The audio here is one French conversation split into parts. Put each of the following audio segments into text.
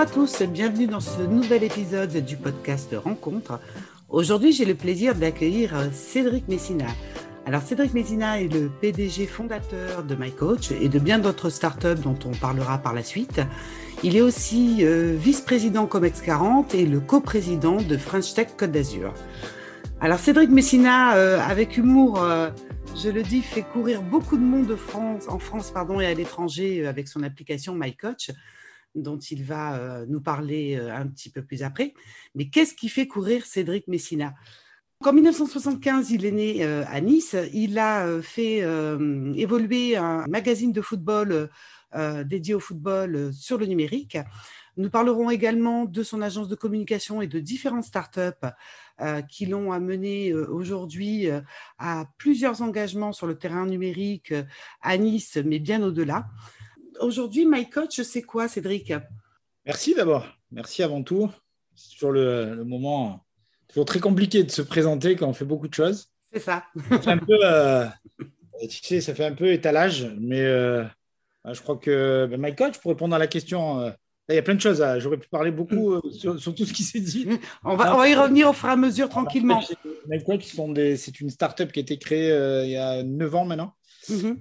À tous, bienvenue dans ce nouvel épisode du podcast Rencontre. Aujourd'hui, j'ai le plaisir d'accueillir Cédric Messina. Alors, Cédric Messina est le PDG fondateur de MyCoach et de bien d'autres startups dont on parlera par la suite. Il est aussi euh, vice-président COMEX 40 et le coprésident de French Tech Côte d'Azur. Alors, Cédric Messina, euh, avec humour, euh, je le dis, fait courir beaucoup de monde en France et à l'étranger avec son application MyCoach dont il va euh, nous parler euh, un petit peu plus après. Mais qu'est-ce qui fait courir Cédric Messina? En 1975, il est né euh, à Nice. Il a fait évoluer un magazine de football dédié au football sur le numérique. Nous parlerons également de son agence de communication et de différentes startups qui l'ont amené aujourd'hui à plusieurs engagements sur le terrain numérique à Nice, mais bien au-delà aujourd'hui, My Coach, c'est quoi, Cédric? Merci d'abord. Merci avant tout. C'est toujours le, moment toujours très compliqué de se présenter quand on fait beaucoup de choses. C'est ça. ça fait euh, tu sais, ça fait un peu étalage, mais euh, je crois que ben, My Coach, pour répondre à la question, euh, il y a plein de choses. J'aurais pu parler beaucoup sur, tout ce qui s'est dit. On va, on va, y revenir au fur et à mesure tranquillement. My Coach, c'est une start-up qui a été créée il y a 9 ans maintenant. Mhm.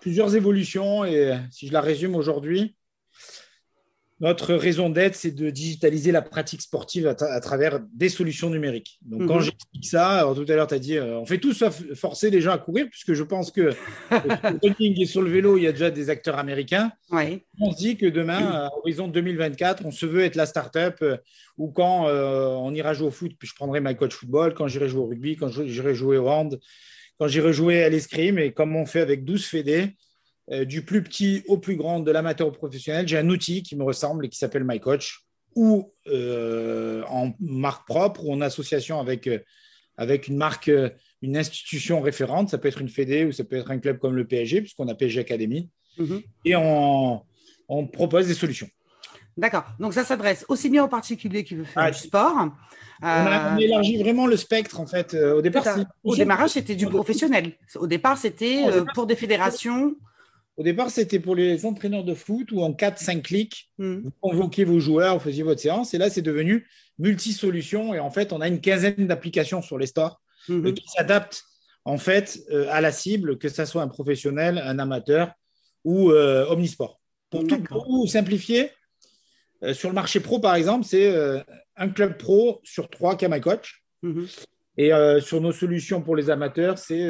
Plusieurs évolutions et si je la résume aujourd'hui, notre raison d'être, c'est de digitaliser la pratique sportive à, travers des solutions numériques. Donc, quand mhm. j'explique ça, alors tout à l'heure, tu as dit, euh, on fait tout sauf forcer les gens à courir, puisque je pense que sur le running et sur le vélo, il y a déjà des acteurs américains. On se dit que demain, à horizon 2024, on se veut être la start-up euh, ou quand euh, on ira jouer au foot, puis je prendrai ma coach football, quand j'irai jouer au rugby, quand j'irai jouer au hand, quand j'ai rejoué à l'escrime et comme on fait avec 12 fédés, euh, du plus petit au plus grand, de l'amateur au professionnel, j'ai un outil qui me ressemble et qui s'appelle MyCoach, ou euh, en marque propre ou en association avec, euh, avec une marque, une institution référente. Ça peut être une fédé ou ça peut être un club comme le PSG, puisqu'on a PSG Academy. Mhm. Et on, on propose des solutions. D'accord. Donc ça s'adresse aussi bien aux particuliers qui veulent faire ah, du sport. On, a, élargi vraiment le spectre en fait. Euh, au départ, au démarrage, c'était du professionnel. Au départ, c'était euh, pour des fédérations. Au départ, c'était pour les entraîneurs de foot où en 4-5 clics, hmm. vous convoquiez vos joueurs, vous faisiez votre séance. Et là, c'est devenu multi-solution. Et en fait, on a une quinzaine d'applications sur les stores hmm. euh, qui s'adaptent en fait à la cible, que ce soit un professionnel, un amateur ou omnisport. Pour tout simplifier, euh, sur le marché pro, par exemple, c'est euh, un club pro sur trois qui a coach. Mhm. Et euh, sur nos solutions pour les amateurs, c'est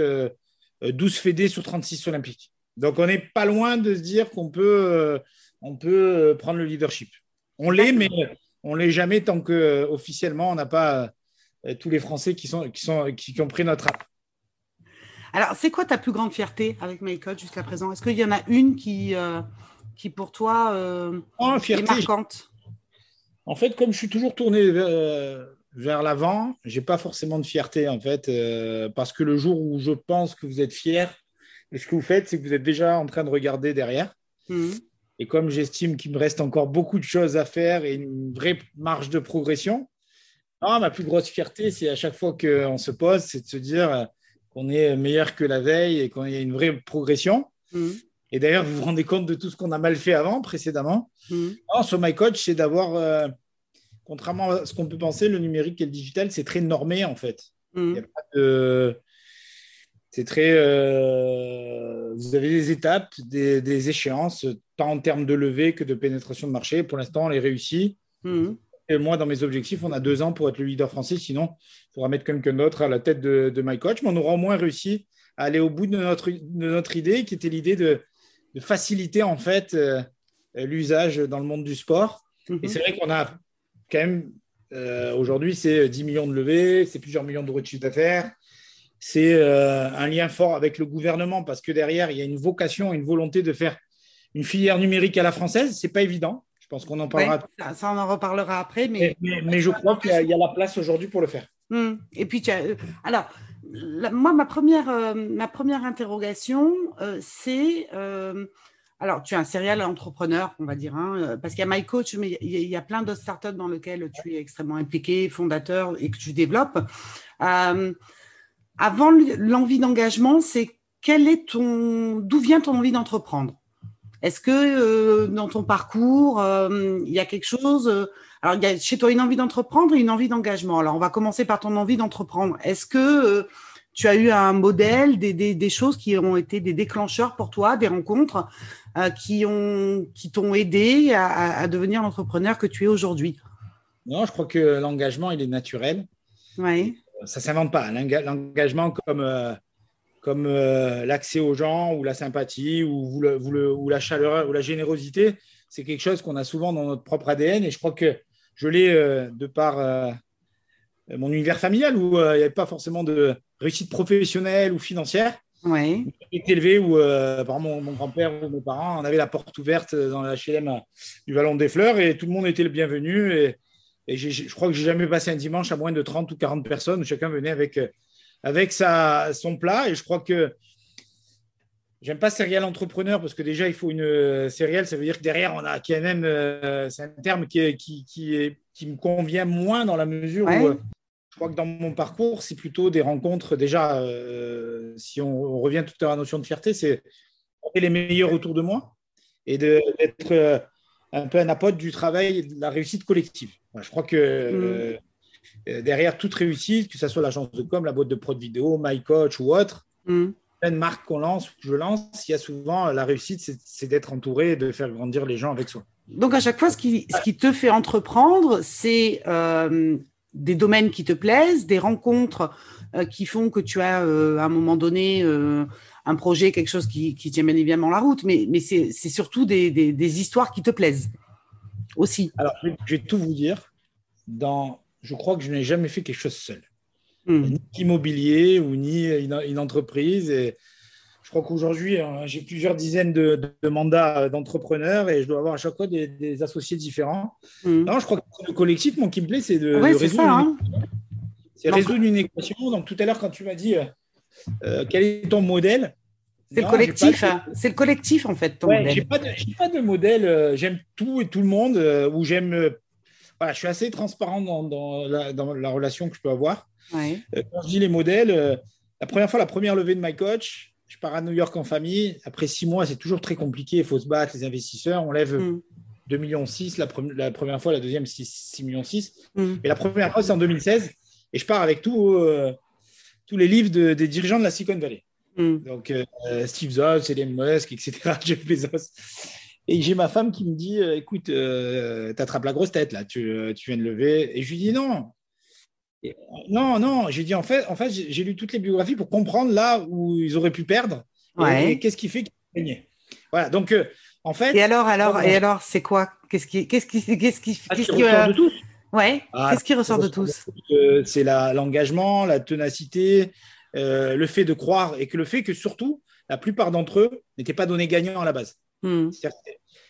12 fédés sur 36 olympiques. Donc, on n'est pas loin de se dire qu'on peut, on peut prendre le leadership. On l'est, mais on ne l'est jamais tant qu'officiellement, on n'a pas tous les Français qui, sont, qui, sont, qui, ont pris notre app. Alors, c'est quoi ta plus grande fierté avec MyCoach jusqu'à présent? Est-ce qu'il y en a une qui, qui pour toi euh, oh, est marquante En fait, comme je suis toujours tourné vers, euh, vers l'avant, j'ai pas forcément de fierté en fait, euh, parce que le jour où je pense que vous êtes fier, ce que vous faites, c'est que vous êtes déjà en train de regarder derrière. Mhm. Et comme j'estime qu'il me reste encore beaucoup de choses à faire et une vraie marge de progression, ma plus grosse fierté, c'est à chaque fois qu'on se pose, c'est de se dire qu'on est meilleur que la veille et qu'on y a une vraie progression. Mhm. Et d'ailleurs, vous vous rendez compte de tout ce qu'on a mal fait avant, précédemment. Mmh. sur MyCoach, c'est d'avoir, euh, contrairement à ce qu'on peut penser, le numérique et le digital, c'est très normé en fait. Mmh. C'est très. Euh, vous avez des étapes, des, échéances, tant en termes de levée que de pénétration de marché. Pour l'instant, on les réussit. Mmh. Et moi, dans mes objectifs, on a deux ans pour être le leader français. Sinon, il faudra mettre quelqu'un d'autre à la tête de, de MyCoach. Mais on aura au moins réussi à aller au bout de notre, de notre idée, qui était l'idée de de faciliter en fait euh, l'usage dans le monde du sport. Et mhm. c'est vrai qu'on a quand même, euh, aujourd'hui, c'est 10 millions de levées, c'est plusieurs millions d'euros de chiffre d'affaires. C'est euh, un lien fort avec le gouvernement parce que derrière, il y a une vocation, une volonté de faire une filière numérique à la française. C'est pas évident. Je pense qu'on en parlera. ça, on en reparlera après. Mais, mais, je crois qu'il y, a la place aujourd'hui pour le faire. Hmm. Et puis, alors, moi, ma première, euh, ma première interrogation, euh, c'est. Euh, alors, tu es un serial entrepreneur, on va dire, hein, parce qu'il y a MyCoach, mais il y, a plein d'autres startups dans lesquelles tu es extrêmement impliqué, fondateur et que tu développes. avant l'envie d'engagement, c'est quel est ton, d'où vient ton envie d'entreprendre? Est-ce que dans ton parcours, il y a quelque chose Alors, il y a chez toi une envie d'entreprendre et une envie d'engagement. Alors, on va commencer par ton envie d'entreprendre. Est-ce que tu as eu un modèle, des, choses qui ont été des déclencheurs pour toi, des rencontres qui ont qui t'ont aidé à, devenir l'entrepreneur que tu es aujourd'hui? Non, je crois que l'engagement, il est naturel. Oui. Ça ne s'invente pas. L'engagement comme comme euh, l'accès aux gens ou la sympathie ou, ou, la chaleur ou la générosité, c'est quelque chose qu'on a souvent dans notre propre ADN et je crois que je l'ai euh, de par euh, mon univers familial où il n'y avait pas forcément de réussite professionnelle ou financière. Oui. J'ai été élevé où, par mon, mon grand-père ou mes parents, on avait la porte ouverte dans la HLM du Vallon des Fleurs et tout le monde était le bienvenu. Et, et je crois que j'ai jamais passé un dimanche à moins de 30 ou 40 personnes où chacun venait avec avec sa, son plat. Et je crois que j'aime pas serial entrepreneur parce que déjà, il faut une euh, serial, ça veut dire que derrière, on a quand même, euh, c'est un terme qui, qui, qui, est, qui, me convient moins dans la mesure où euh, je crois que dans mon parcours, c'est plutôt des rencontres. Déjà, si on, revient tout à la notion de fierté, c'est les meilleurs autour de moi et d'être un peu un apôtre du travail de la réussite collective. Je crois que. Mmh. Euh, derrière toute réussite, que ce soit l'agence de com, la boîte de prod vidéo, MyCoach ou autre, mm. plein de marques qu'on lance que je lance, il y a souvent la réussite, c'est d'être entouré et de faire grandir les gens avec soi. Donc à chaque fois, ce qui, ce qui te fait entreprendre, c'est euh, des domaines qui te plaisent, des rencontres euh, qui font que tu as à un moment donné un projet, quelque chose qui, qui tient bien évidemment la route, mais, mais c'est surtout des, des, des, histoires qui te plaisent aussi. Alors, je vais tout vous dire. Dans je crois que je n'ai jamais fait quelque chose seul. Hmm. Ni immobilier ou ni une, entreprise. Et je crois qu'aujourd'hui, hein, j'ai plusieurs dizaines de, mandats d'entrepreneurs et je dois avoir à chaque fois des, associés différents. Hmm. Non, je crois que le collectif, mon qui me plaît, c'est de, résoudre, hein. résoudre une équation. Donc tout à l'heure, quand tu m'as dit euh, euh, quel est ton modèle, c'est le collectif, hein. c'est le collectif en fait. Ton ouais, modèle. J'ai pas, pas, de modèle. Euh, j'aime tout et tout le monde. ou j'aime je suis assez transparent dans, la, relation que je peux avoir. Euh, quand je dis les modèles, euh, la première fois, la première levée de my coach, je pars à New York en famille. Après six mois, c'est toujours très compliqué. Il faut se battre, les investisseurs. On lève 2,6 millions la, la, première fois, la deuxième, 6,6 millions 6. Mm. Et la première fois, c'est en 2016. Et je pars avec euh, tous les livres des dirigeants de la Silicon Valley. Mm. Donc, Steve Jobs, Elon Musk, etc., Jeff Bezos. Et j'ai ma femme qui me dit euh, Écoute, euh, tu attrapes la grosse tête, là, tu, euh, tu, viens de lever. Et je lui dis Non. non, non. J'ai dit En fait, en fait j'ai lu toutes les biographies pour comprendre là où ils auraient pu perdre. Et, qu'est-ce qui fait qu'ils gagnaient. Voilà. Donc, en fait. Et alors, alors, et alors, c'est quoi? Qu'est-ce qui, qu'est-ce qui, qu'est-ce qui, ah, qu'est-ce qui ressort de tous Ouais. Ah, qu'est-ce qui ressort de tous? C'est l'engagement, la ténacité, le fait de croire et que le fait que surtout, la plupart d'entre eux n'étaient pas donnés gagnants à la base. Hmm.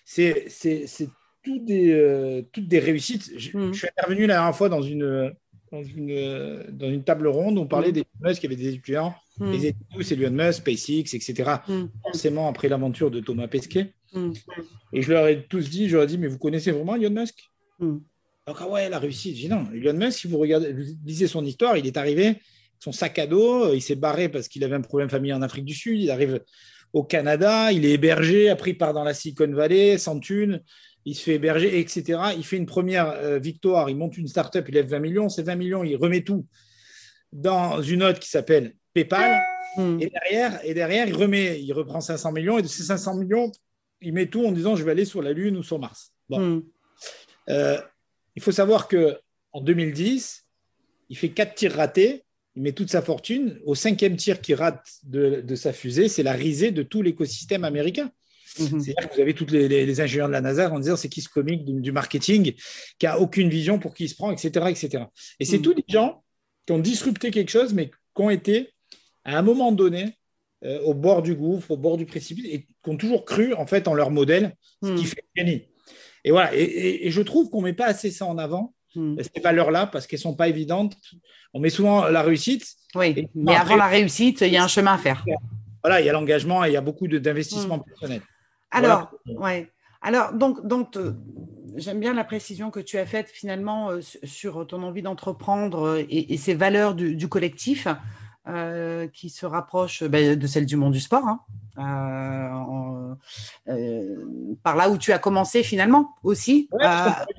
C'est toutes des, euh, toutes des réussites. Je, hmm. suis intervenu la dernière fois dans une, dans une, dans une table ronde où on parlait hmm. des Musk, qui avaient des étudiants, les étudiants, c'est Elon Musk, SpaceX, etc. Forcément, après l'aventure de Thomas Pesquet. Et je leur ai tous dit, je leur ai dit, mais vous connaissez vraiment Elon Musk? Donc, ah ouais, la réussite. Je dis non, Elon Musk, si vous regardez, vous lisez son histoire, il est arrivé, son sac à dos, il s'est barré parce qu'il avait un problème familial en Afrique du Sud, il arrive au Canada, il est hébergé, après il part dans la Silicon Valley, sans thune, il se fait héberger, etc. Il fait une première euh, victoire, il monte une startup, il lève 20 millions, ces 20 millions, il remet tout dans une autre qui s'appelle PayPal, hmm. et, derrière, et derrière, il remet, il reprend 500 millions, et de ces 500 millions, il met tout en disant je vais aller sur la Lune ou sur Mars. Hmm. Euh, il faut savoir que en 2010, il fait quatre tirs ratés, il met toute sa fortune. Au cinquième tir qui rate de, sa fusée, c'est la risée de tout l'écosystème américain. Mhm. C'est-à-dire que vous avez tous les, ingénieurs de la NASA en disant c'est qui ce comique du, marketing qui a aucune vision pour qui il se prend, etc. etc. Et c'est mhm. tous des gens qui ont disrupté quelque chose, mais qui ont été à un moment donné euh, au bord du gouffre, au bord du précipice, et qui ont toujours cru en fait en leur modèle, ce qui mhm. fait gagner. Et voilà. Et, et je trouve qu'on ne met pas assez ça en avant Hmm. Ces valeurs-là, parce qu'elles ne sont pas évidentes. On met souvent la réussite. Oui, mais avant la réussite, il y a un chemin à faire. Voilà, il y a l'engagement et il y a beaucoup d'investissements hmm. personnels. Alors, ouais. Alors, donc, donc euh, j'aime bien la précision que tu as faite finalement euh, sur ton envie d'entreprendre euh, et, ces valeurs du, collectif qui se rapprochent ben, de celles du monde du sport. Hein. par là où tu as commencé finalement aussi.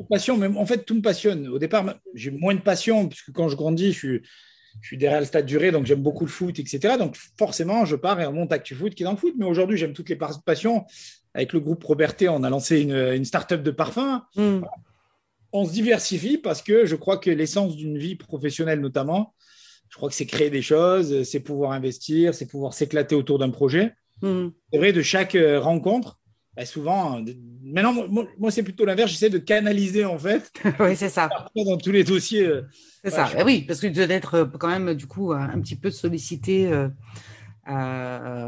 passion, mais en fait, tout me passionne. Au départ, j'ai moins de passion, puisque quand je grandis, je suis, je suis derrière le stade duré, donc j'aime beaucoup le foot, etc. Donc forcément, je pars et on monte Actu Foot qui est dans le foot. Mais aujourd'hui, j'aime toutes les passions. Avec le groupe Roberté, on a lancé une, une start-up de parfum. Hmm. On se diversifie parce que je crois que l'essence d'une vie professionnelle, notamment, je crois que c'est créer des choses, c'est pouvoir investir, c'est pouvoir s'éclater autour d'un projet. Hmm. C'est vrai, de chaque euh, rencontre, bah, souvent, maintenant, moi, c'est plutôt l'inverse, j'essaie de canaliser en fait. oui, c'est ça. Dans tous les dossiers. Euh, c'est ça, eh oui, parce que tu dois être euh, quand même, du coup, un petit peu sollicité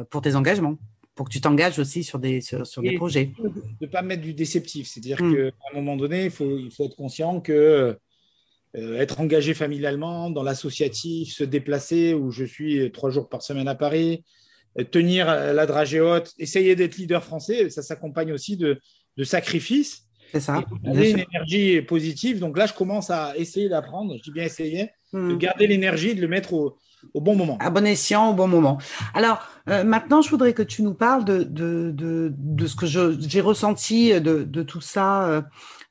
pour tes engagements, pour que tu t'engages aussi sur des, sur, des projets. De ne pas mettre du déceptif, c'est-à-dire hmm. qu'à un moment donné, il faut, il faut être conscient que être engagé familialement, dans l'associatif, se déplacer, où je suis trois jours par semaine à Paris, tenir la dragée haute, essayer d'être leader français, ça s'accompagne aussi de, de sacrifices. C'est ça. une énergie positive. Donc là, je commence à essayer d'apprendre, je dis bien essayer, de hmm. garder l'énergie de le mettre au, au, bon moment. À bon escient, au bon moment. Alors, euh, maintenant, je voudrais que tu nous parles de, de, de, de ce que j'ai ressenti de, de, tout ça euh,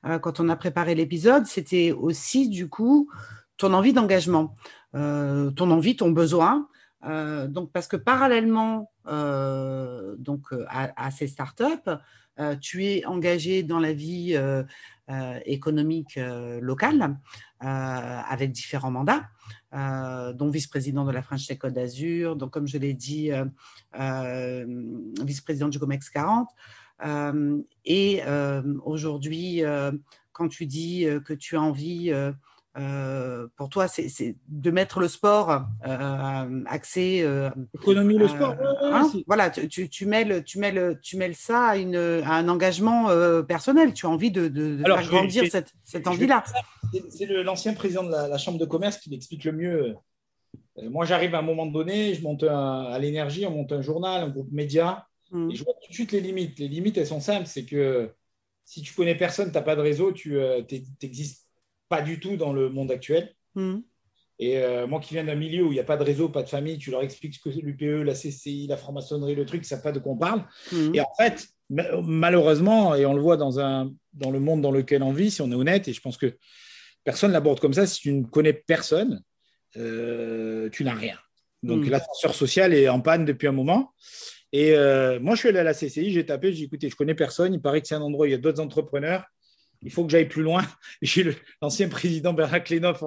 euh, quand on a préparé l'épisode. C'était aussi, du coup, ton envie d'engagement, ton envie, ton besoin. Euh, donc, parce que parallèlement euh, donc, euh, à, ces startups, tu es engagé dans la vie économique locale avec différents mandats, dont vice-président de la French Tech Côte d'Azur, donc comme je l'ai dit, vice-président du COMEX 40. Et aujourd'hui, quand tu dis que tu as envie euh, pour toi, c'est de mettre le sport euh, axé. Euh, Économie, le sport. Hein, voilà, tu, tu, mêles, tu, mêles, tu mêles ça à, une, à un engagement personnel. Tu as envie de, de, faire grandir cette, cette envie-là. C'est l'ancien président de la, Chambre de commerce qui l'explique le mieux. Moi, j'arrive à un moment donné, je monte à l'énergie, on monte un journal, un groupe média, mmh. et je vois tout de suite les limites. Les limites, elles sont simples. C'est que si tu connais personne, tu n'as pas de réseau, tu existes pas du tout dans le monde actuel. Hmm. Et euh, moi qui viens d'un milieu où il n'y a pas de réseau, pas de famille, tu leur expliques ce que c'est l'UPE, la CCI, la franc-maçonnerie, le truc, ils ne savent pas de quoi on parle. Hmm. Et en fait, malheureusement, et on le voit dans, un, dans le monde dans lequel on vit, si on est honnête, et je pense que personne ne l'aborde comme ça, si tu ne connais personne, euh, tu n'as rien. Donc l'ascenseur social est en panne depuis un moment. Et euh, moi, je suis allé à la CCI, j'ai tapé, j'ai dit écoutez, je connais personne, il paraît que c'est un endroit où il y a d'autres entrepreneurs il faut que j'aille plus loin. J'ai l'ancien président Bernard Klenov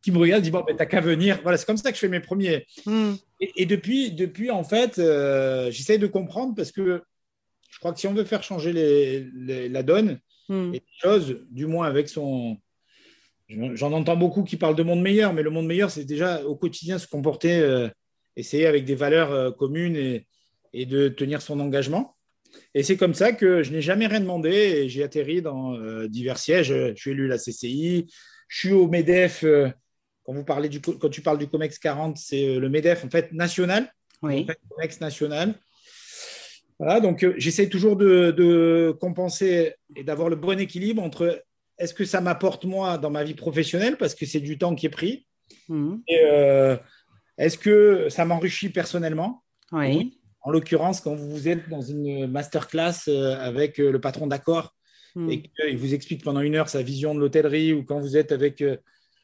qui me regarde, dit Bon, ben, t'as qu'à venir. Voilà, c'est comme ça que je fais mes premiers. Hmm. Et, depuis, depuis, en fait, euh, j'essaie de comprendre parce que je crois que si on veut faire changer la donne, hmm. et les choses, du moins avec son. J'en entends beaucoup qui parlent de monde meilleur, mais le monde meilleur, c'est déjà au quotidien se comporter, euh, essayer avec des valeurs euh, communes et, et de tenir son engagement. Et c'est comme ça que je n'ai jamais rien demandé et j'ai atterri dans euh, divers sièges. Je suis élu à la CCI, je suis au MEDEF. Euh, quand, vous parlez du, quand tu parles du COMEX 40, c'est euh, le MEDEF en fait national. Oui. COMEX national. Voilà, donc j'essaie toujours de, compenser et d'avoir le bon équilibre entre est-ce que ça m'apporte moi dans ma vie professionnelle parce que c'est du temps qui est pris mmh. et est-ce que ça m'enrichit personnellement? Oui. En l'occurrence, quand vous êtes dans une masterclass euh, avec euh, le patron d'accord hmm. et qu'il vous explique pendant une heure sa vision de l'hôtellerie, ou quand vous êtes avec euh,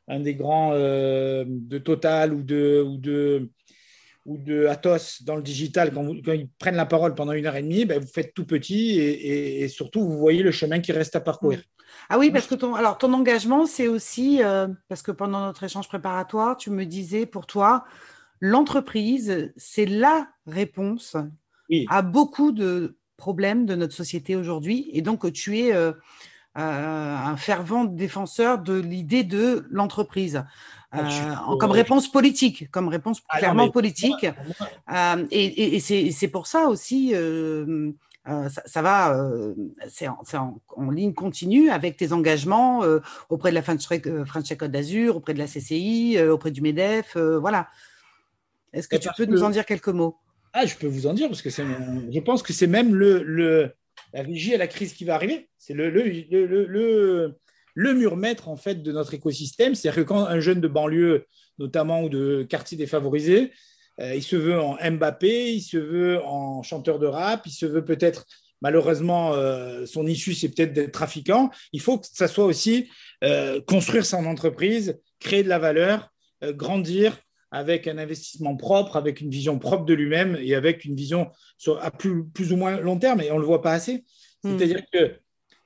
un des grands de Total ou de, ou de, ou de Atos dans le digital, quand, ils prennent la parole pendant une heure et demie, ben, vous faites tout petit et, surtout, vous voyez le chemin qui reste à parcourir. Hmm. Ah oui, parce que ton, alors, ton engagement, c'est aussi, parce que pendant notre échange préparatoire, tu me disais pour toi, l'entreprise, c'est la réponse à beaucoup de problèmes de notre société aujourd'hui. Et donc, tu es euh, euh, un fervent défenseur de l'idée de l'entreprise. Ah, euh, comme réponse politique, comme réponse ah clairement politique. et, c'est pour ça aussi, ça, va, c'est en, ligne continue avec tes engagements auprès de la French Côte d'Azur, auprès de la CCI, auprès du MEDEF, voilà. Est-ce que tu peux nous en dire quelques mots? Ah, je peux vous en dire parce que je pense que c'est même le, la vigie à la crise qui va arriver. C'est le, le, le, mur maître en fait de notre écosystème. C'est-à-dire que quand un jeune de banlieue, notamment ou de quartier défavorisé, il se veut en Mbappé, il se veut en chanteur de rap, il se veut peut-être malheureusement, son issue, c'est peut-être d'être trafiquant. Il faut que ça soit aussi construire son entreprise, créer de la valeur, grandir avec un investissement propre, avec une vision propre de lui-même et avec une vision à plus, plus ou moins long terme. Et on ne le voit pas assez. Hmm. C'est-à-dire que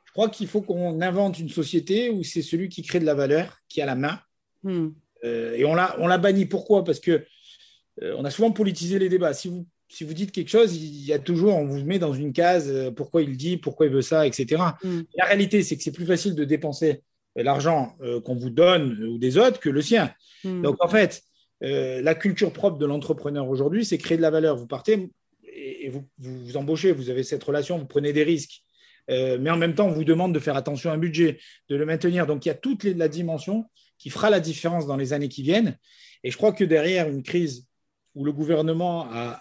je crois qu'il faut qu'on invente une société où c'est celui qui crée de la valeur qui a la main. Hmm. Euh, et on l'a, on l'a banni. Pourquoi? Parce que euh, on a souvent politisé les débats. Si vous, si vous dites quelque chose, il y a toujours, on vous met dans une case, euh, pourquoi il dit, pourquoi il veut ça, etc. Hmm. La réalité, c'est que c'est plus facile de dépenser l'argent qu'on vous donne ou des autres que le sien. Donc en fait, la culture propre de l'entrepreneur aujourd'hui, c'est créer de la valeur. Vous partez et, vous, vous, embauchez, vous avez cette relation, vous prenez des risques. Euh, mais en même temps, on vous demande de faire attention à un budget, de le maintenir. Donc, il y a toute la dimension qui fera la différence dans les années qui viennent. Et je crois que derrière une crise où le gouvernement a,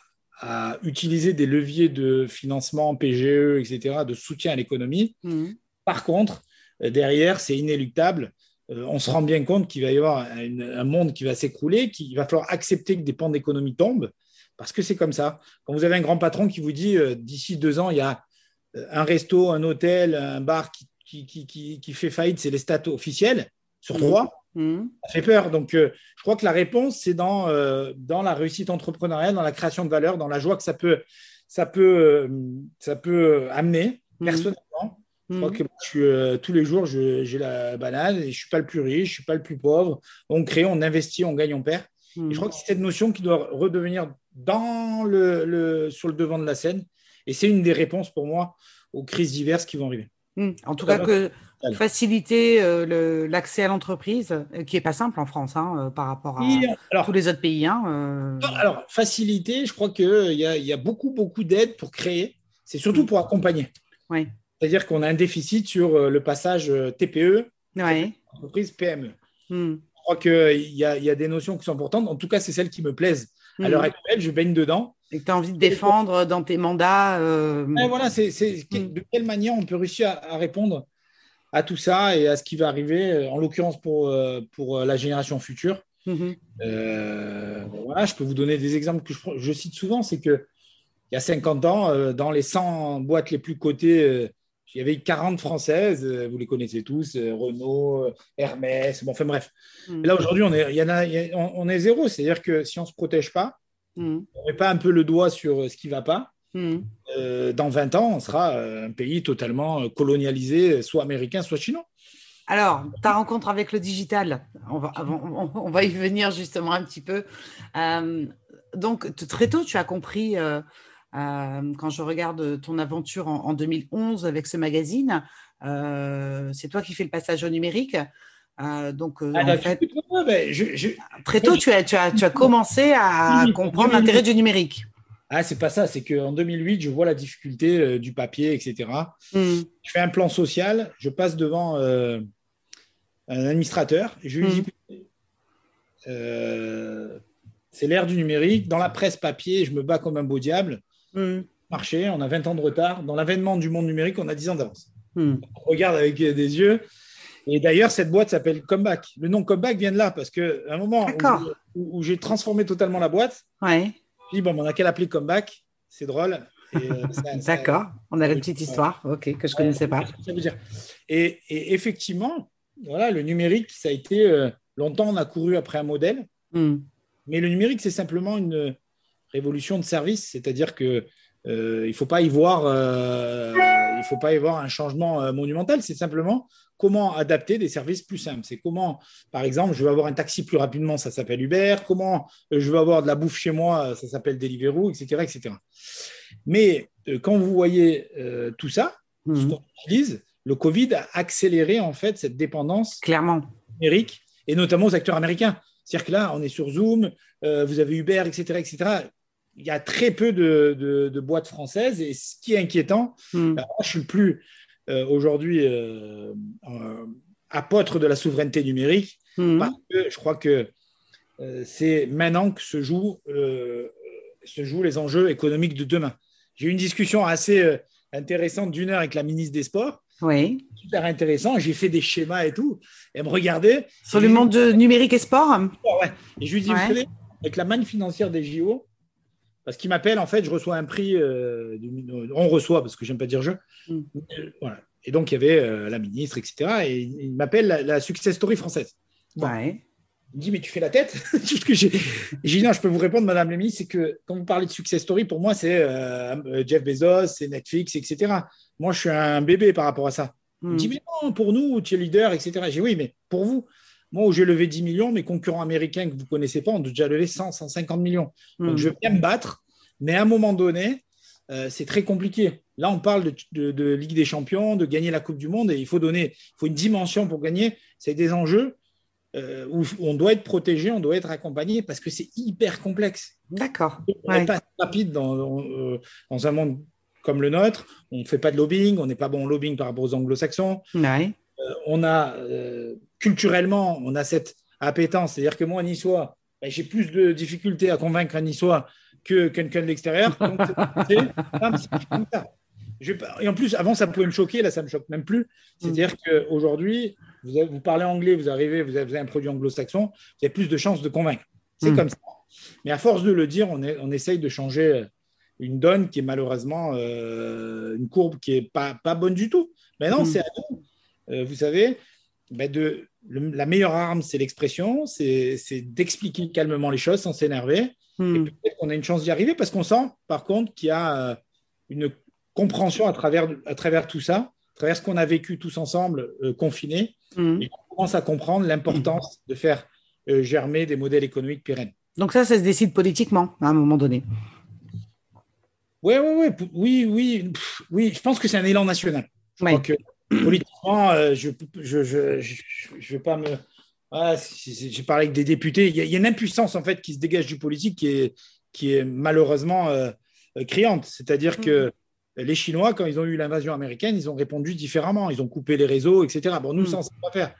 utilisé des leviers de financement, PGE, etc., de soutien à l'économie, mmh. par contre, euh, derrière, c'est inéluctable. Euh, on se rend bien compte qu'il va y avoir un monde qui va s'écrouler, qu'il va falloir accepter que des pans d'économie tombent, parce que c'est comme ça. Quand vous avez un grand patron qui vous dit d'ici deux ans, il y a un resto, un hôtel, un bar qui, qui, fait faillite, c'est les stats officiels sur mmh. trois. Mmh. Ça fait peur. Donc, euh, je crois que la réponse, c'est dans, euh, dans la réussite entrepreneuriale, dans la création de valeur, dans la joie que ça peut, ça peut, euh, ça peut amener. Mmh. Personnellement, je crois que tous les jours, j'ai la banane et je ne suis pas le plus riche, je ne suis pas le plus pauvre. On crée, on investit, on gagne, on perd. Et je crois que c'est cette notion qui doit redevenir dans le, sur le devant de la scène et c'est une des réponses pour moi aux crises diverses qui vont arriver. Hmm. En tout cas, que faciliter euh, l'accès à l'entreprise, euh, qui n'est pas simple en France hein, euh, par rapport à tous les autres pays. Hein, alors, faciliter, je crois qu'il y, y, a beaucoup, beaucoup d'aides pour créer. C'est surtout pour accompagner. Oui. C'est-à-dire qu'on a un déficit sur le passage TPE, ouais. entreprise PME. Hmm. Je crois qu'il y, y, a des notions qui sont importantes. En tout cas, c'est celles qui me plaisent. À l'heure actuelle, je baigne dedans. Et que tu as envie de défendre dans tes mandats. Euh, voilà, c'est mm. de quelle manière on peut réussir à, répondre à tout ça et à ce qui va arriver, euh, en l'occurrence pour, euh, pour la génération future. Voilà, je peux vous donner des exemples que je, cite souvent. C'est qu'il y a 50 ans, dans les 100 boîtes les plus cotées, il y avait 40 françaises, vous les connaissez tous, Renault, Hermès, bon, enfin bref. Mm. là, aujourd'hui, on est, y en a, on est zéro. C'est-à-dire que si on ne se protège pas, Mm. on ne met pas un peu le doigt sur ce qui ne va pas, mm. euh, dans 20 ans, on sera euh, un pays totalement colonisé, soit américain, soit chinois. Alors, ta rencontre avec le digital, on va, on, va y venir justement un petit peu. Euh, donc, très tôt, tu as compris, quand je regarde ton aventure en, 2011 avec ce magazine, c'est toi qui fais le passage au numérique. Euh, donc, euh, en fait, très tôt, tu as, tu as, tu as commencé à comprendre l'intérêt du numérique. Ah, c'est pas ça, c'est qu'en 2008, je vois la difficulté euh, du papier, etc. Hmm. Je fais un plan social, je passe devant un administrateur, et je lui dis hmm. c'est l'ère du numérique, dans la presse papier, je me bats comme un beau diable. Hmm. Marché, on a 20 ans de retard. Dans l'avènement du monde numérique, on a 10 ans d'avance. On regarde avec des yeux. Et d'ailleurs, cette boîte s'appelle Comeback. Le nom Comeback vient de là parce qu'à un moment où, j'ai transformé totalement la boîte, ouais. je dis bon, on a qu'à l'appeler Comeback. C'est drôle. Euh, D'accord. On a la petite histoire, ok, que je ne connaissais pas. Ça veut dire. Et, effectivement, voilà, le numérique, ça a été euh, longtemps, on a couru après un modèle, hmm. mais le numérique, c'est simplement une révolution de service, c'est-à-dire que euh, il ne faut pas y voir, il faut pas y voir un changement monumental. C'est simplement comment adapter des services plus simples. C'est comment, par exemple, je veux avoir un taxi plus rapidement, ça s'appelle Uber. Comment euh, je veux avoir de la bouffe chez moi, ça s'appelle Deliveroo, etc., etc. Mais euh, quand vous voyez euh, tout ça, ce mhm. qu'on utilise, le Covid a accéléré en fait cette dépendance clairement numérique et notamment aux acteurs américains. C'est-à-dire que là, on est sur Zoom, vous avez Uber, etc., etc. Il y a très peu de, boîtes françaises et ce qui est inquiétant, mhm. moi, je suis le plus euh, aujourd'hui euh, apôtre de la souveraineté numérique, mhm. parce que je crois que euh, c'est maintenant que se jouent, se jouent les enjeux économiques de demain. J'ai eu une discussion assez intéressante d'une heure avec la ministre des Sports. Oui. Super intéressant. J'ai fait des schémas et tout. Elle me regardait. Sur le monde numérique et sport? Ouais. Et je lui dis, vous savez, avec la manne financière des JO, parce qu'il m'appelle, en fait, je reçois un prix, euh, on reçoit, parce que j'aime pas dire je. Mm. Voilà. Et donc, il y avait la ministre, etc. Et il m'appelle la, success story française. Ouais. Il me dit, mais tu fais la tête? J'ai dit, non, je peux vous répondre, Madame la ministre, c'est que quand vous parlez de success story, pour moi, c'est Jeff Bezos, c'est Netflix, etc. Moi, je suis un bébé par rapport à ça. Il me dit, hmm. mais non, pour nous, tu es leader, etc. J'ai dit, oui, mais pour vous, moi, où j'ai levé 10 millions, mes concurrents américains que vous ne connaissez pas ont déjà levé 100, 150 millions. Donc, hmm. je viens me battre, mais à un moment donné, euh, c'est très compliqué. Là, on parle de, Ligue des Champions, de gagner la Coupe du Monde, et il faut donner, il faut une dimension pour gagner. C'est des enjeux euh, où on doit être protégé, on doit être accompagné parce que c'est hyper complexe. D'accord. On n'est pas rapide dans, euh, dans, un monde comme le nôtre. On ne fait pas de lobbying, on n'est pas bon en lobbying par rapport aux anglo-saxons. On a culturellement, on a cette appétence. C'est-à-dire que moi, niçois, ben, j'ai plus de difficultés à convaincre un niçois que quelqu'un de l'extérieur. et en plus, avant, ça pouvait me choquer, là, ça ne me choque même plus. C'est-à-dire mm. qu'aujourd'hui, vous, vous parlez anglais, vous arrivez, vous avez un produit anglo-saxon, vous avez plus de chances de convaincre. C'est mm. comme ça. Mais à force de le dire, on, est, on essaye de changer une donne qui est malheureusement euh, une courbe qui n'est pas, pas bonne du tout. Maintenant, mm. c'est à nous, euh, vous savez, ben de, la meilleure arme, c'est l'expression, c'est d'expliquer calmement les choses sans s'énerver. Mm. Et peut-être qu'on a une chance d'y arriver parce qu'on sent, par contre, qu'il y a euh, une compréhension à travers, à travers tout ça, à travers ce qu'on a vécu tous ensemble, confinés, mm. et qu'on commence à comprendre l'importance de faire germer des modèles économiques pérennes. Donc ça, ça se décide politiquement à un moment donné. Ouais, ouais, ouais, oui, oui, oui. Je pense que c'est un élan national. Politiquement, euh, je ne je, je, je, vais pas me. J'ai parlé avec des députés. Il y, a, une impuissance en fait qui se dégage du politique qui est, qui est malheureusement euh, criante. C'est-à-dire que mm. les Chinois, quand ils ont eu l'invasion américaine, ils ont répondu différemment. Ils ont coupé les réseaux, etc. Bon, nous, mm. ça, on ne sait pas faire.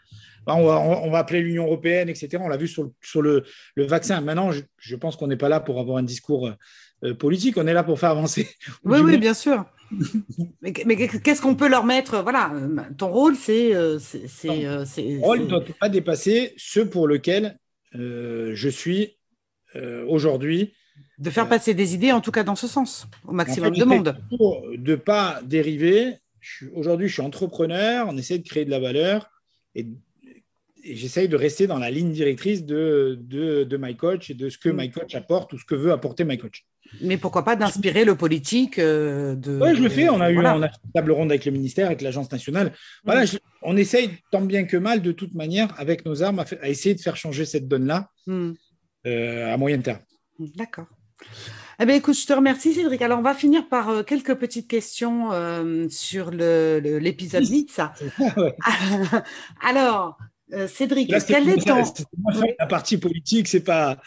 On va, on va, appeler l'Union européenne, etc. On l'a vu sur, sur le, le, vaccin. Maintenant, je, pense qu'on n'est pas là pour avoir un discours euh, politique, on est là pour faire avancer. Oui, oui, bien sûr. mais, qu'est-ce qu'on peut leur mettre? Voilà, ton rôle, c'est. Euh, Ton rôle ne doit pas dépasser ce pour lequel euh, je suis aujourd'hui. De faire passer des idées, en tout cas dans ce sens, au maximum de monde. Pour de ne pas dériver, aujourd'hui, je suis entrepreneur, on essaie de créer de la valeur et et j'essaye de rester dans la ligne directrice de, de, de, My Coach et de ce que mm. My Coach apporte ou ce que veut apporter My Coach. Mais pourquoi pas d'inspirer le politique euh, de... Oui, je le fais. On a eu on a une table ronde avec le ministère, avec l'agence nationale. Voilà, mm. on essaye tant bien que mal, de toute manière, avec nos armes, à, essayer de faire changer cette donne-là mm. euh, à moyen terme. D'accord. Eh bien, écoute, je te remercie, Cédric. Alors, on va finir par euh, quelques petites questions sur l'épisode le, Nitsa. Alors, Cédric, quel est ton... La partie politique, c'est pas...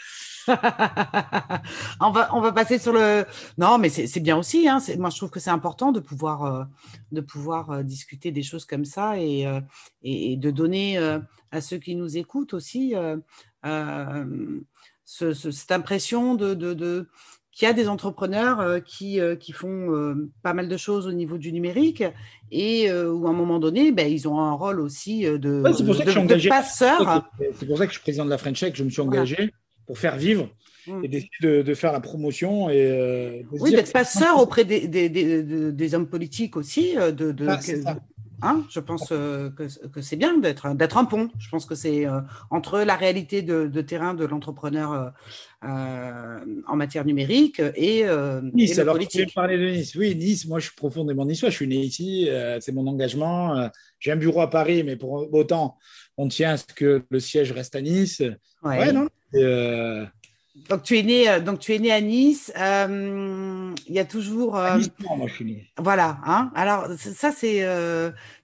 on, va, on va passer sur le... Non, mais c'est bien aussi. Hein. Moi, je trouve que c'est important de pouvoir, euh, de pouvoir euh, discuter des choses comme ça et, et, de donner à ceux qui nous écoutent aussi cette impression de, de qu'il y a des entrepreneurs euh, qui, euh, qui font euh, pas mal de choses au niveau du numérique et où à un moment donné, ben, ils ont un rôle aussi de, de, passeur. C'est pour ça que je suis président de la French Tech, je me suis engagé pour faire vivre mmh. et d'essayer de, faire la promotion. Et, oui, d'être passeur auprès des, des, des, hommes politiques aussi. De, ah, Hein, je pense euh, que, c'est bien d'être un pont. Je pense que c'est euh, entre la réalité de, terrain de l'entrepreneur euh, en matière numérique et, nice. alors, politique. parler de Nice. Oui, Nice. Moi, je suis profondément niçois. Je suis né ici. c'est mon engagement. J'ai un bureau à Paris, mais pour autant, on tient à ce que le siège reste à Nice. Ouais, non. Donc tu es né, euh, donc tu es né à Nice. Euh, il y a toujours. Euh, nice, moi je suis né. Voilà. Hein Alors ça c'est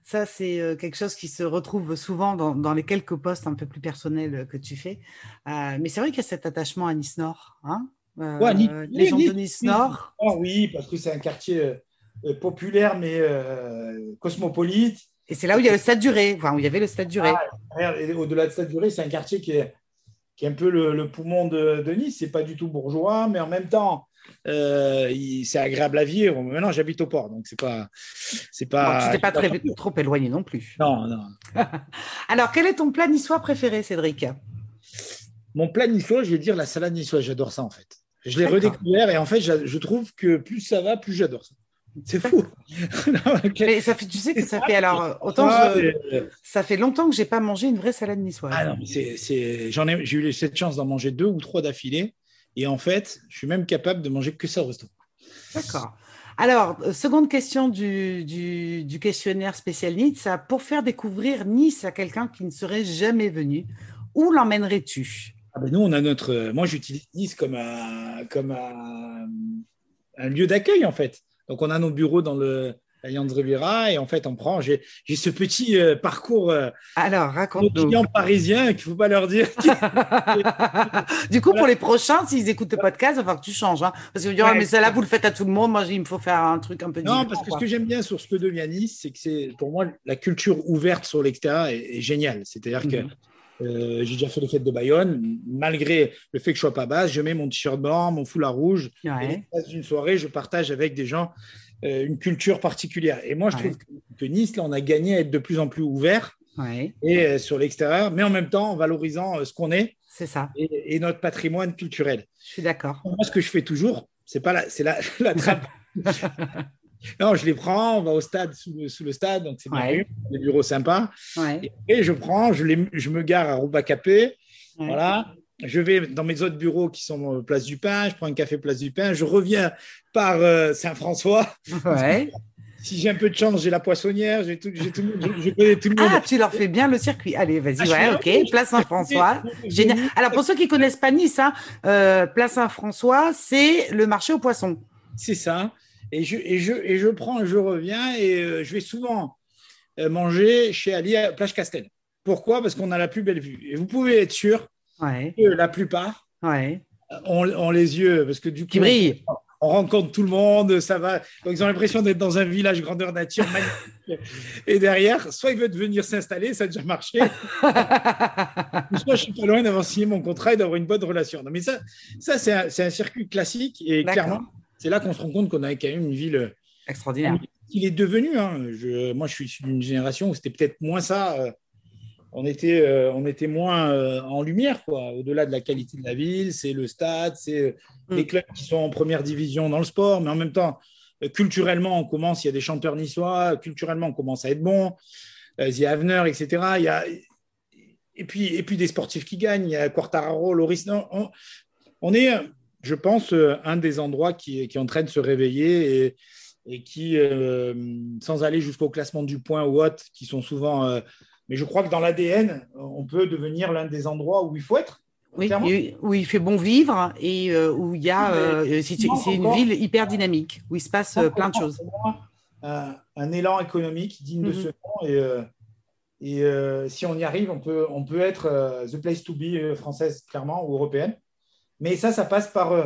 ça c'est quelque chose qui se retrouve souvent dans, les quelques postes un peu plus personnels que tu fais. mais c'est vrai qu'il y a cet attachement à Nice Nord. Hein ouais, les gens de Nice Nord. Ah oui, parce que c'est un quartier populaire mais cosmopolite. Et c'est là où il y a le Stade Duré, enfin où il y avait le Stade Duré. Ah, Au-delà du Stade Duré, c'est un quartier qui est qui est un peu le, poumon de, de Nice. C'est pas du tout bourgeois, mais en même temps, euh, c'est agréable à vivre. Maintenant, j'habite au port, donc c'est pas, c'est pas. tu pas, très, trop éloigné non plus. Non, non. Alors, quel est ton plat niçois préféré, Cédric? Mon plat niçois, je vais dire la salade niçoise. J'adore ça en fait. Je l'ai redécouvert et en fait, je trouve que plus ça va, plus j'adore ça. C'est fou. mais ça fait, tu sais que ça fait alors autant ça fait longtemps que j'ai pas mangé une vraie salade niçoise. Ah non, c'est, j'en ai, j'ai eu cette chance d'en manger deux ou trois d'affilée et en fait, je suis même capable de manger que ça au restaurant. D'accord. Alors, euh, seconde question du, du, questionnaire spécial Nice, pour faire découvrir Nice à quelqu'un qui ne serait jamais venu, où l'emmènerais-tu? Ah ben Nous, on a notre. Euh, moi, j'utilise Nice comme un, comme un, un lieu d'accueil, en fait. Donc, on a nos bureaux dans le Allianz Riviera et en fait, on prend. J'ai ce petit euh, parcours. Euh, Alors, raconte nos clients parisiens qu'il ne faut pas leur dire. du coup, pour les prochains, s'ils écoutent le podcast, il va falloir que tu changes. Hein, parce qu'ils vont dire, mais ça là, vous le faites à tout le monde. Moi, il me faut faire un truc un peu différent. Non, parce que ce que j'aime bien sur ce que devient Nice, c'est que c'est pour moi la culture ouverte sur l'extérieur est, géniale. C'est-à-dire que. Euh, j'ai déjà fait les fêtes de Bayonne. Malgré le fait que je sois pas basse, je mets mon t-shirt blanc, mon foulard rouge. Ouais. Et une soirée, je partage avec des gens euh, une culture particulière. Et moi, je trouve que, Nice, là, on a gagné à être de plus en plus ouvert et euh, sur l'extérieur, mais en même temps en valorisant ce qu'on est. C'est ça. Et, notre patrimoine culturel. Je suis d'accord. Moi, ce que je fais toujours, c'est pas la, c'est la, la trappe. Non, je les prends, on va au stade, sous le, stade, donc c'est des bureaux sympas. Et, je prends, je, les, je me gare à Roubacapé, voilà. Je vais dans mes autres bureaux qui sont place du Pain, je prends un café place du Pain, je reviens par euh, Saint-François. si j'ai un peu de chance, j'ai la poissonnière, j'ai tout, tout, je, connais tout le monde. Ah, tu leur fais bien le circuit. Allez, vas-y, ah, ouais, ok. Place Saint-François. Génial. Alors, pour ceux qui connaissent pas Nice, hein, euh, Place Saint-François, c'est le marché aux poissons. C'est ça. Et je, et, je, et je prends, je reviens et euh, je vais souvent euh, manger chez Ali à Plage Castel. Pourquoi? Parce qu'on a la plus belle vue. Et vous pouvez être sûr que la plupart ont, les yeux, parce que du coup, Qui brillent. On, rencontre tout le monde, ça va. Donc, ils ont l'impression d'être dans un village grandeur nature magnifique. et derrière, soit ils veulent venir s'installer, ça a déjà marché. soit je suis pas loin d'avoir signé mon contrat et d'avoir une bonne relation. Non, mais ça, ça c'est un, un, circuit classique et clairement, c'est là qu'on se rend compte qu'on a quand même une ville euh, extraordinaire. Il est devenu. Hein. Je, moi, je suis issu d'une génération où c'était peut-être moins ça. Euh, on était, euh, on était moins en lumière, quoi. Au-delà de la qualité de la ville, c'est le stade, c'est mm. les clubs qui sont en première division dans le sport, mais en même temps, culturellement, on commence. Il y a des chanteurs niçois. Culturellement, on commence à être bon. Il y a Avener, etc. Il y a et puis, et puis des sportifs qui gagnent. Il y a Quartararo, Loris. Non, on, on est je pense, euh, un des endroits qui, est en train de se réveiller et, qui, euh, sans aller jusqu'au classement du point ou autre, qui sont souvent. Euh, mais je crois que dans l'ADN, on peut devenir l'un des endroits où il faut être. Oui, où il fait bon vivre et où il y a. c'est une ville hyper dynamique, où il se passe plein de choses. Un, élan économique digne de mhm. ce nom. Et, et si on y arrive, on peut, on peut être the place to be française, clairement, ou européenne. Mais ça, ça passe par. Euh,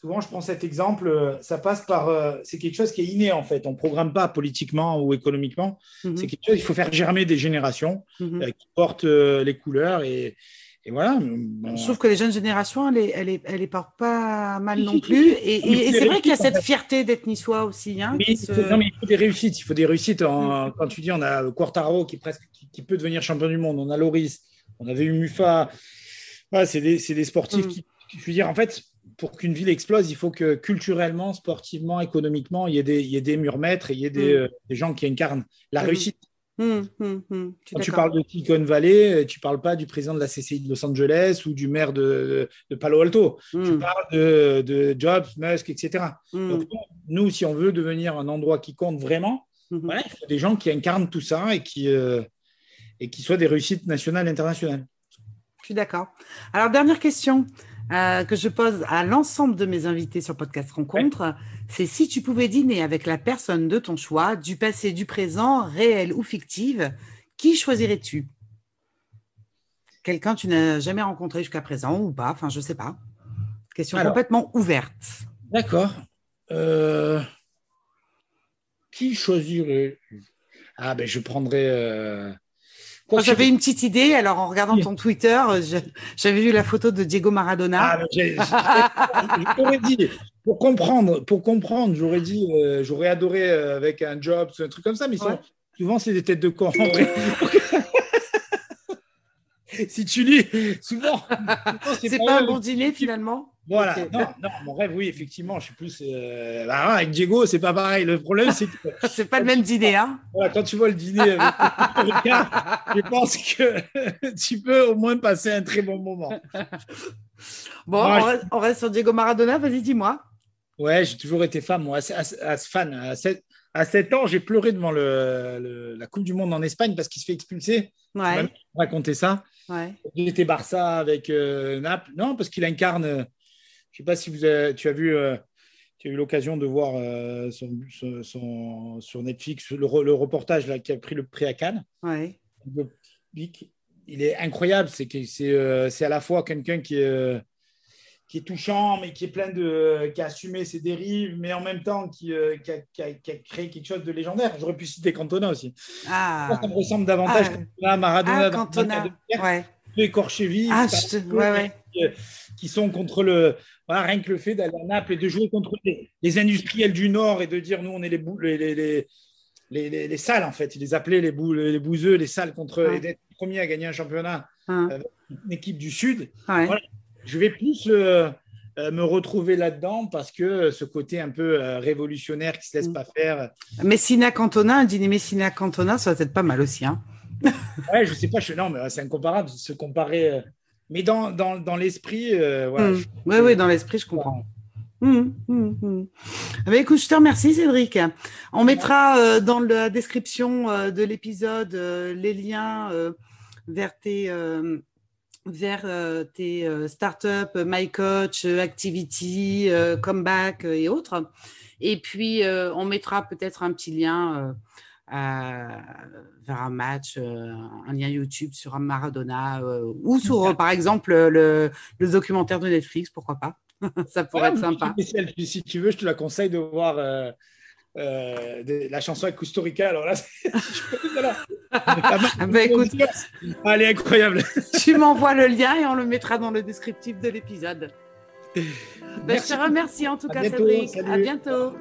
souvent, je prends cet exemple, euh, ça passe par. Euh, c'est quelque chose qui est inné, en fait. On ne programme pas politiquement ou économiquement. Mhm. C'est quelque chose, il faut faire germer des générations mhm. qui portent les couleurs. Et, et voilà. Je trouve que les jeunes générations, elles ne elle, portent pas mal non plus. Et, c'est vrai qu'il y a cette fierté d'être niçois aussi. Hein, non, mais il faut des réussites. Il faut des réussites. Mhm. Quand tu dis, on a Quartaro qui, presque, qui, peut devenir champion du monde. On a Loris. On avait eu Mufa c'est des, sportifs mm. qui, je veux dire, en fait, pour qu'une ville explose, il faut que culturellement, sportivement, économiquement, il y ait des, il y ait des et il y ait des, mm. euh, gens qui incarnent la mm. réussite. Quand tu parles de Silicon Valley, euh, tu ne parles pas du président de la CCI de Los Angeles ou du maire de, Palo Alto. Tu parles de, Jobs, Musk, etc. Donc, nous, si on veut devenir un endroit qui compte vraiment, mm-hmm. il faut des gens qui incarnent tout ça et qui, euh, et qui soient des réussites nationales et internationales. Je suis d'accord. Alors, dernière question euh, que je pose à l'ensemble de mes invités sur Podcast Rencontre, c'est si tu pouvais dîner avec la personne de ton choix, du passé, du présent, réel ou fictive, qui choisirais-tu? Quelqu'un que tu n'as jamais rencontré jusqu'à présent ou pas Enfin, je ne sais pas. Question complètement ouverte. D'accord. Euh, qui choisirais Ah, ben, je prendrais. Euh, j'avais une petite idée. Alors, en regardant ton Twitter, j'avais vu la photo de Diego Maradona. Ah, j'aurais dit, pour comprendre, pour comprendre, j'aurais dit, euh, j'aurais adoré euh, avec un job, un truc comme ça, mais souvent, c'est des têtes de con. si tu lis, souvent. c'est pas, un bon dîner finalement voilà, non, non, mon rêve, oui, effectivement, je suis plus. Euh, bah, avec Diego, c'est pas pareil. Le problème, c'est que. c'est pas le même dîner, hein voilà, Quand tu vois le dîner avec je pense que tu peux au moins passer un très bon moment. Bon, on, reste, sur Diego Maradona, vas-y, dis-moi. Ouais, j'ai toujours été fan, moi, assez, fan. À 7, à 7 ans, j'ai pleuré devant le, la Coupe du Monde en Espagne parce qu'il se fait expulser. Ouais. raconter ça. Ouais. Il était Barça avec euh, Naples. Non, parce qu'il incarne je ne sais pas si vous tu as vu, euh, tu as eu l'occasion de voir euh, son, sur Netflix le, reportage là, qui a pris le prix à Cannes. Ouais. Il est incroyable. C'est euh, c'est à la fois quelqu'un qui est qui est touchant, mais qui est plein de, qui a assumé ses dérives, mais en même temps qui, qui, a, créé quelque chose de légendaire. J'aurais pu citer Cantona aussi. Ah. Ça me ressemble davantage à Maradona. Ah, Cantona. Ouais. Écorché vif. Ah, je ouais, ouais. Qui sont contre le, rien que le fait d'aller à Naples et de jouer contre les, industriels du Nord et de dire nous, on est les, les, les, les, salles, en fait. Ils les appelaient les, bou les bouseux, les salles contre les d'être premier à gagner un championnat avec une équipe du Sud. Je vais plus euh, euh, me retrouver là-dedans parce que ce côté un peu euh, révolutionnaire qui se laisse mm. pas faire. Messina Cantona, un dîner Messina Cantona, ça va être pas mal aussi. Hein. Ouais, je sais pas, je, non, mais c'est incomparable. Se comparer mais dans, dans, dans l'esprit, euh, voilà. Oui, mmh. oui, dans l'esprit, je comprends. Mmh, mmh, ah bah, écoute, je te remercie, Cédric. On mettra euh, dans la description euh, de l'épisode les liens vers tes, vers tes startups, My Coach, Activity, Comeback et autres. Et puis, on mettra peut-être un petit lien vers un match, euh, un lien YouTube sur un Maradona euh, ou sur, par exemple, le, le, documentaire de Netflix, pourquoi pas Ça pourrait être sympa. Si tu veux, je te la conseille de voir euh, la chanson avec Costa Rica. Alors là, bah, écoute, elle est incroyable. tu m'envoies le lien et on le mettra dans le descriptif de l'épisode. Bah, je te remercie en tout cas, Cédric. À bientôt.